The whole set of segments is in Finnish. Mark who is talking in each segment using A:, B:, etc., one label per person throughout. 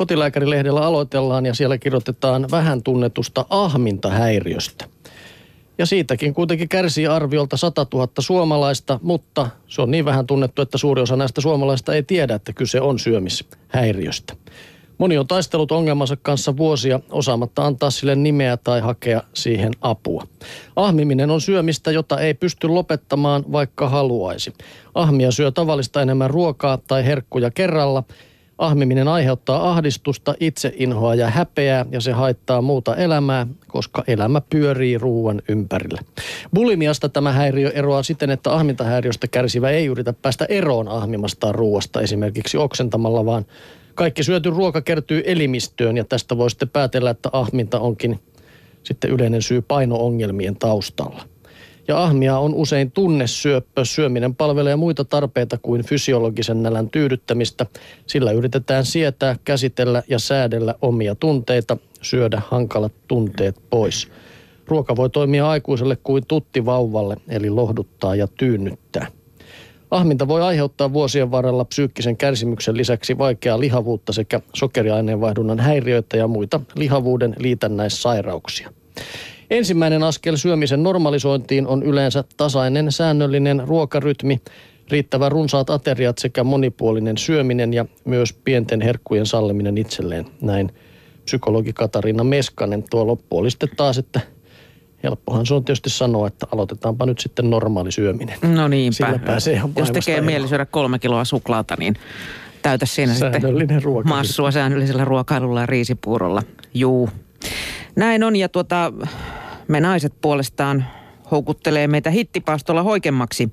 A: Kotilääkärilehdellä aloitellaan ja siellä kirjoitetaan vähän tunnetusta ahmintahäiriöstä. Ja siitäkin kuitenkin kärsii arviolta 100 000 suomalaista, mutta se on niin vähän tunnettu, että suuri osa näistä suomalaista ei tiedä, että kyse on syömishäiriöstä. Moni on taistellut ongelmansa kanssa vuosia osaamatta antaa sille nimeä tai hakea siihen apua. Ahmiminen on syömistä, jota ei pysty lopettamaan, vaikka haluaisi. Ahmia syö tavallista enemmän ruokaa tai herkkuja kerralla. Ahmiminen aiheuttaa ahdistusta, itseinhoa ja häpeää ja se haittaa muuta elämää, koska elämä pyörii ruuan ympärille. Bulimiasta tämä häiriö eroaa siten, että ahmintahäiriöstä kärsivä ei yritä päästä eroon ahmimastaan ruuasta esimerkiksi oksentamalla, vaan kaikki syöty ruoka kertyy elimistöön ja tästä voi sitten päätellä, että ahminta onkin sitten yleinen syy painoongelmien taustalla. Ja ahmia on usein tunnesyöppö. Syöminen palvelee muita tarpeita kuin fysiologisen nälän tyydyttämistä. Sillä yritetään sietää, käsitellä ja säädellä omia tunteita, syödä hankalat tunteet pois. Ruoka voi toimia aikuiselle kuin tutti vauvalle, eli lohduttaa ja tyynnyttää. Ahminta voi aiheuttaa vuosien varrella psyykkisen kärsimyksen lisäksi vaikeaa lihavuutta sekä sokeriaineenvaihdunnan häiriöitä ja muita lihavuuden liitännäissairauksia. Ensimmäinen askel syömisen normalisointiin on yleensä tasainen säännöllinen ruokarytmi, riittävä runsaat ateriat sekä monipuolinen syöminen ja myös pienten herkkujen salliminen itselleen. Näin psykologi Katariina Meskanen tuo loppu oli sitten taas, että – helppohan se on tietysti sanoa, että aloitetaanpa nyt sitten normaali syöminen.
B: No niinpä.
A: Sillä pääsee
B: Jos tekee mieli syödä kolme kiloa suklaata, niin täytä siinä sitten massua säännöllisellä ruokailulla ja riisipuurolla. Juu. Näin on ja tuota, me naiset puolestaan houkuttelee meitä hittipaastolla hoikemmaksi.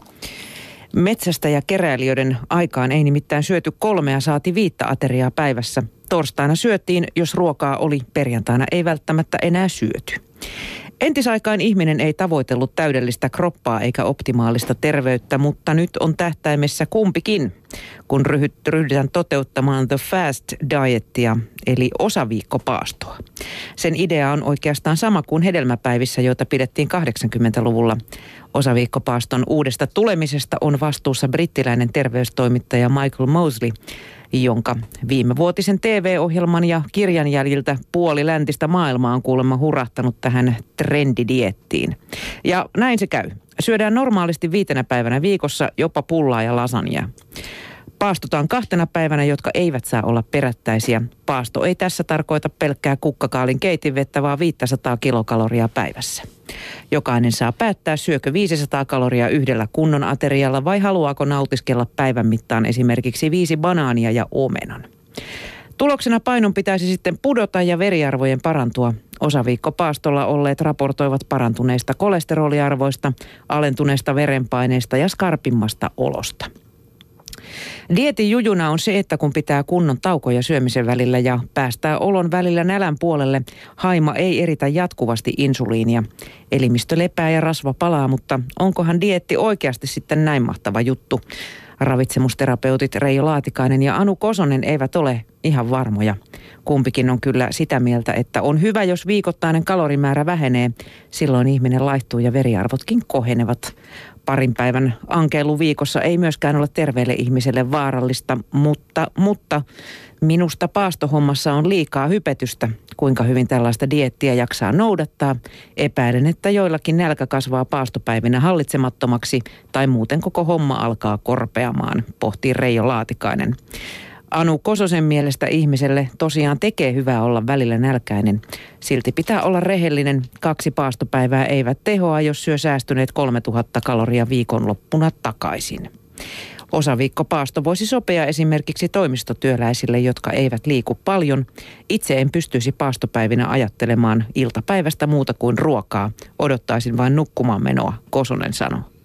B: Metsästä ja keräilijöiden aikaan ei nimittäin syöty kolmea saati viittä ateriaa päivässä. Torstaina syöttiin, jos ruokaa oli, perjantaina ei välttämättä enää syöty. Entisaikaan ihminen ei tavoitellut täydellistä kroppaa eikä optimaalista terveyttä, mutta nyt on tähtäimessä kumpikin, kun ryhdytään toteuttamaan The Fast Dietia, eli osaviikkopaastoa. Sen idea on oikeastaan sama kuin hedelmäpäivissä, joita pidettiin 80-luvulla. Osaviikkopaaston uudesta tulemisesta on vastuussa brittiläinen terveystoimittaja Michael Mosley, jonka viimevuotisen TV-ohjelman ja kirjan jäljiltä puoli läntistä maailmaa on kuulemma hurahtanut tähän trendidiettiin. Ja näin se käy. Syödään normaalisti viitenä päivänä viikossa jopa pullaa ja lasania. Paastotaan kahtena päivänä, jotka eivät saa olla perättäisiä. Paasto ei tässä tarkoita pelkkää kukkakaalin keitinvettä, vaan 500 kilokaloria päivässä. Jokainen saa päättää, syökö 500 kaloria yhdellä kunnon aterialla vai haluaako nautiskella päivän mittaan esimerkiksi viisi banaania ja omenan. Tuloksena painon pitäisi sitten pudota ja veriarvojen parantua. Osaviikkopaastolla olleet raportoivat parantuneista kolesteroliarvoista, alentuneesta verenpaineesta ja skarpimmasta olosta. Dietin jujuna on se, että kun pitää kunnon taukoja syömisen välillä ja päästää olon välillä nälän puolelle, haima ei eritä jatkuvasti insuliinia. Elimistö lepää ja rasva palaa, mutta onkohan dietti oikeasti sitten näin mahtava juttu? Ravitsemusterapeutit Reijo Laatikainen ja Anu Kosonen eivät ole ihan varmoja. Kumpikin on kyllä sitä mieltä, että on hyvä, jos viikoittainen kalorimäärä vähenee. Silloin ihminen laihtuu ja veriarvotkin kohenevat parin päivän ankeilu viikossa ei myöskään ole terveelle ihmiselle vaarallista, mutta, mutta minusta paastohommassa on liikaa hypetystä, kuinka hyvin tällaista diettiä jaksaa noudattaa. Epäilen, että joillakin nälkä kasvaa paastopäivinä hallitsemattomaksi tai muuten koko homma alkaa korpeamaan, pohtii Reijo Laatikainen. Anu Kososen mielestä ihmiselle tosiaan tekee hyvää olla välillä nälkäinen. Silti pitää olla rehellinen. Kaksi paastopäivää eivät tehoa, jos syö säästyneet 3000 kaloria viikonloppuna takaisin. Osaviikkopaasto voisi sopia esimerkiksi toimistotyöläisille, jotka eivät liiku paljon. Itse en pystyisi paastopäivinä ajattelemaan iltapäivästä muuta kuin ruokaa. Odottaisin vain nukkumaan menoa, Kosonen sanoi.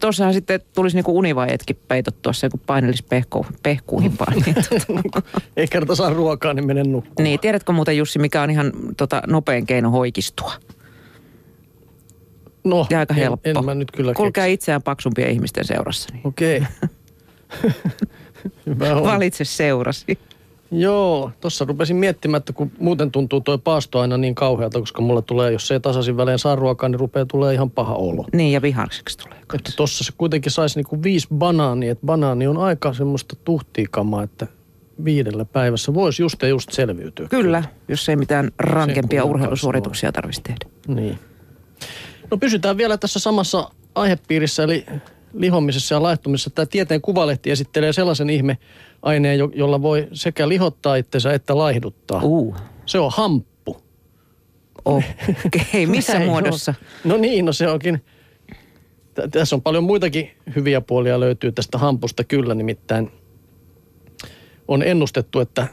B: Tuossahan sitten tulisi niinku univajetkin peitottua se, kun painelisi pehku, pehkuihin vaan.
A: Ei kerta saa ruokaa, niin menen nukkumaan.
B: Niin, tiedätkö muuten Jussi, mikä on ihan tota, nopein keino hoikistua?
A: No,
B: ja aika helppo.
A: En, en mä nyt kyllä
B: Kulkea keksi. itseään paksumpien ihmisten seurassa. Niin.
A: Okei.
B: Okay. Valitse seurasi.
A: Joo, tuossa rupesin miettimään, että kun muuten tuntuu tuo paasto aina niin kauhealta, koska mulla tulee, jos se ei tasaisin välein saa ruokaa, niin rupeaa tulee ihan paha olo.
B: Niin, ja vihariseksi tulee.
A: Että tuossa se kuitenkin saisi niinku viisi banaania, että banaani on aika semmoista tuhtiikamaa, että viidellä päivässä voisi just ja just selviytyä.
B: Kyllä, jos ei mitään rankempia urheilusuorituksia tarvitsisi tehdä.
A: Niin. No pysytään vielä tässä samassa aihepiirissä, eli lihomisessa ja laihtumisessa. Tämä tieteen kuvalehti esittelee sellaisen ihmeaineen, jolla voi sekä lihottaa itsensä että laihduttaa.
B: Uh.
A: Se on hamppu.
B: Okei, okay. missä muodossa?
A: On. No niin, no se onkin. Tässä on paljon muitakin hyviä puolia löytyy tästä hampusta kyllä, nimittäin on ennustettu, että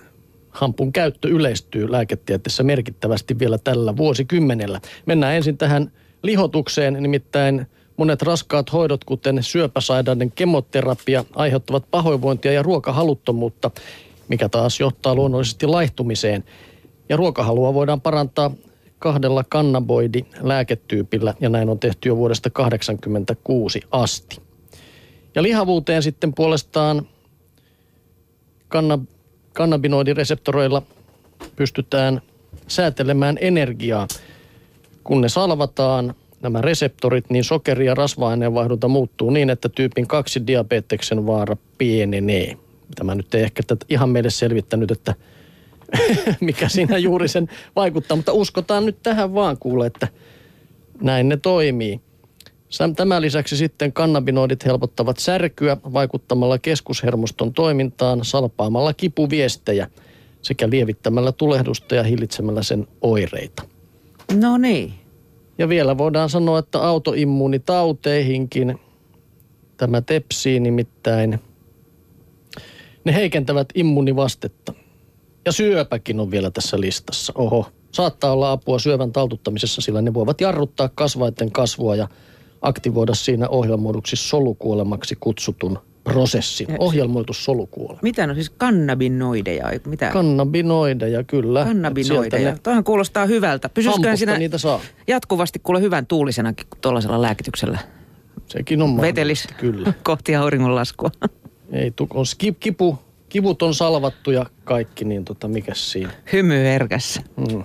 A: hampun käyttö yleistyy lääketieteessä merkittävästi vielä tällä vuosikymmenellä. Mennään ensin tähän lihotukseen, nimittäin monet raskaat hoidot, kuten syöpäsairauden kemoterapia, aiheuttavat pahoinvointia ja ruokahaluttomuutta, mikä taas johtaa luonnollisesti laihtumiseen. Ja ruokahalua voidaan parantaa kahdella kannaboidi-lääketyypillä, ja näin on tehty jo vuodesta 1986 asti. Ja lihavuuteen sitten puolestaan kannab- kannabinoidireseptoreilla pystytään säätelemään energiaa. Kun ne salvataan, nämä reseptorit, niin sokeri- ja rasva-aineenvaihdunta muuttuu niin, että tyypin 2 diabeteksen vaara pienenee. Tämä nyt ei ehkä tätä ihan meille selvittänyt, että mikä siinä juuri sen vaikuttaa, mutta uskotaan nyt tähän vaan kuule, että näin ne toimii. Tämän lisäksi sitten kannabinoidit helpottavat särkyä vaikuttamalla keskushermoston toimintaan salpaamalla kipuviestejä sekä lievittämällä tulehdusta ja hillitsemällä sen oireita.
B: No niin.
A: Ja vielä voidaan sanoa, että autoimmuunitauteihinkin tämä tepsii nimittäin. Ne heikentävät immunivastetta. Ja syöpäkin on vielä tässä listassa. Oho, saattaa olla apua syövän taltuttamisessa, sillä ne voivat jarruttaa kasvaiden kasvua ja aktivoida siinä ohjelmoiduksi solukuolemaksi kutsutun prosessin. Ohjelmoitu solukuolema.
B: Mitä no siis kannabinoideja? Mitä?
A: Kannabinoideja, kyllä.
B: Kannabinoideja. Toihan kuulostaa hyvältä.
A: Pysyisiköhän siinä niitä saa.
B: jatkuvasti kuule hyvän tuulisenakin tuollaisella lääkityksellä?
A: Sekin on
B: Vetelis kyllä. kohti auringonlaskua.
A: Ei, on kipu, kivut on salvattu ja kaikki, niin tota, mikä siinä?
B: Hymy erkässä. Mm.